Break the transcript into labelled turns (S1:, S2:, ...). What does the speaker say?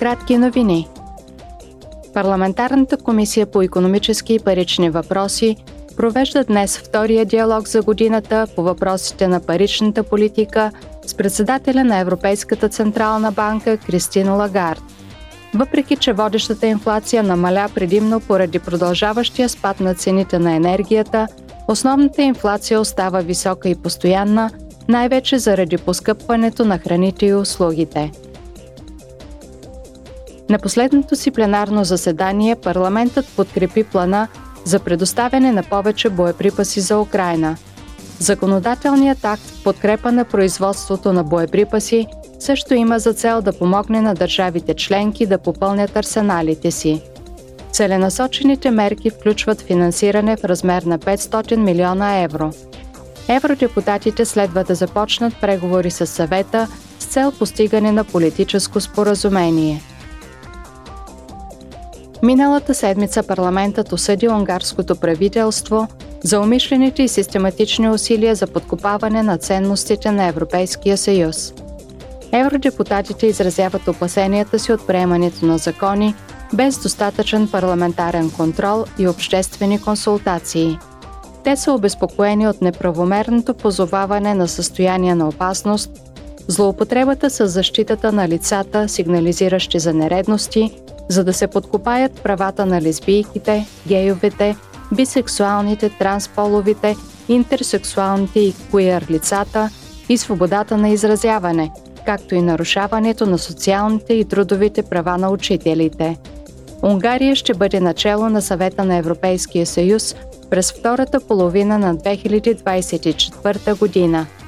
S1: Кратки новини. Парламентарната комисия по економически и парични въпроси провежда днес втория диалог за годината по въпросите на паричната политика с председателя на Европейската централна банка Кристина Лагард. Въпреки, че водещата инфлация намаля предимно поради продължаващия спад на цените на енергията, основната инфлация остава висока и постоянна, най-вече заради поскъпването на храните и услугите. На последното си пленарно заседание парламентът подкрепи плана за предоставяне на повече боеприпаси за Украина. Законодателният акт в подкрепа на производството на боеприпаси също има за цел да помогне на държавите членки да попълнят арсеналите си. Целенасочените мерки включват финансиране в размер на 500 милиона евро. Евродепутатите следва да започнат преговори с съвета с цел постигане на политическо споразумение – Миналата седмица парламентът осъди унгарското правителство за умишлените и систематични усилия за подкопаване на ценностите на Европейския съюз. Евродепутатите изразяват опасенията си от приемането на закони без достатъчен парламентарен контрол и обществени консултации. Те са обезпокоени от неправомерното позоваване на състояние на опасност, злоупотребата с защитата на лицата, сигнализиращи за нередности за да се подкопаят правата на лесбийките, гейовете, бисексуалните, трансполовите, интерсексуалните и куер лицата и свободата на изразяване, както и нарушаването на социалните и трудовите права на учителите. Унгария ще бъде начало на съвета на Европейския съюз през втората половина на 2024 година –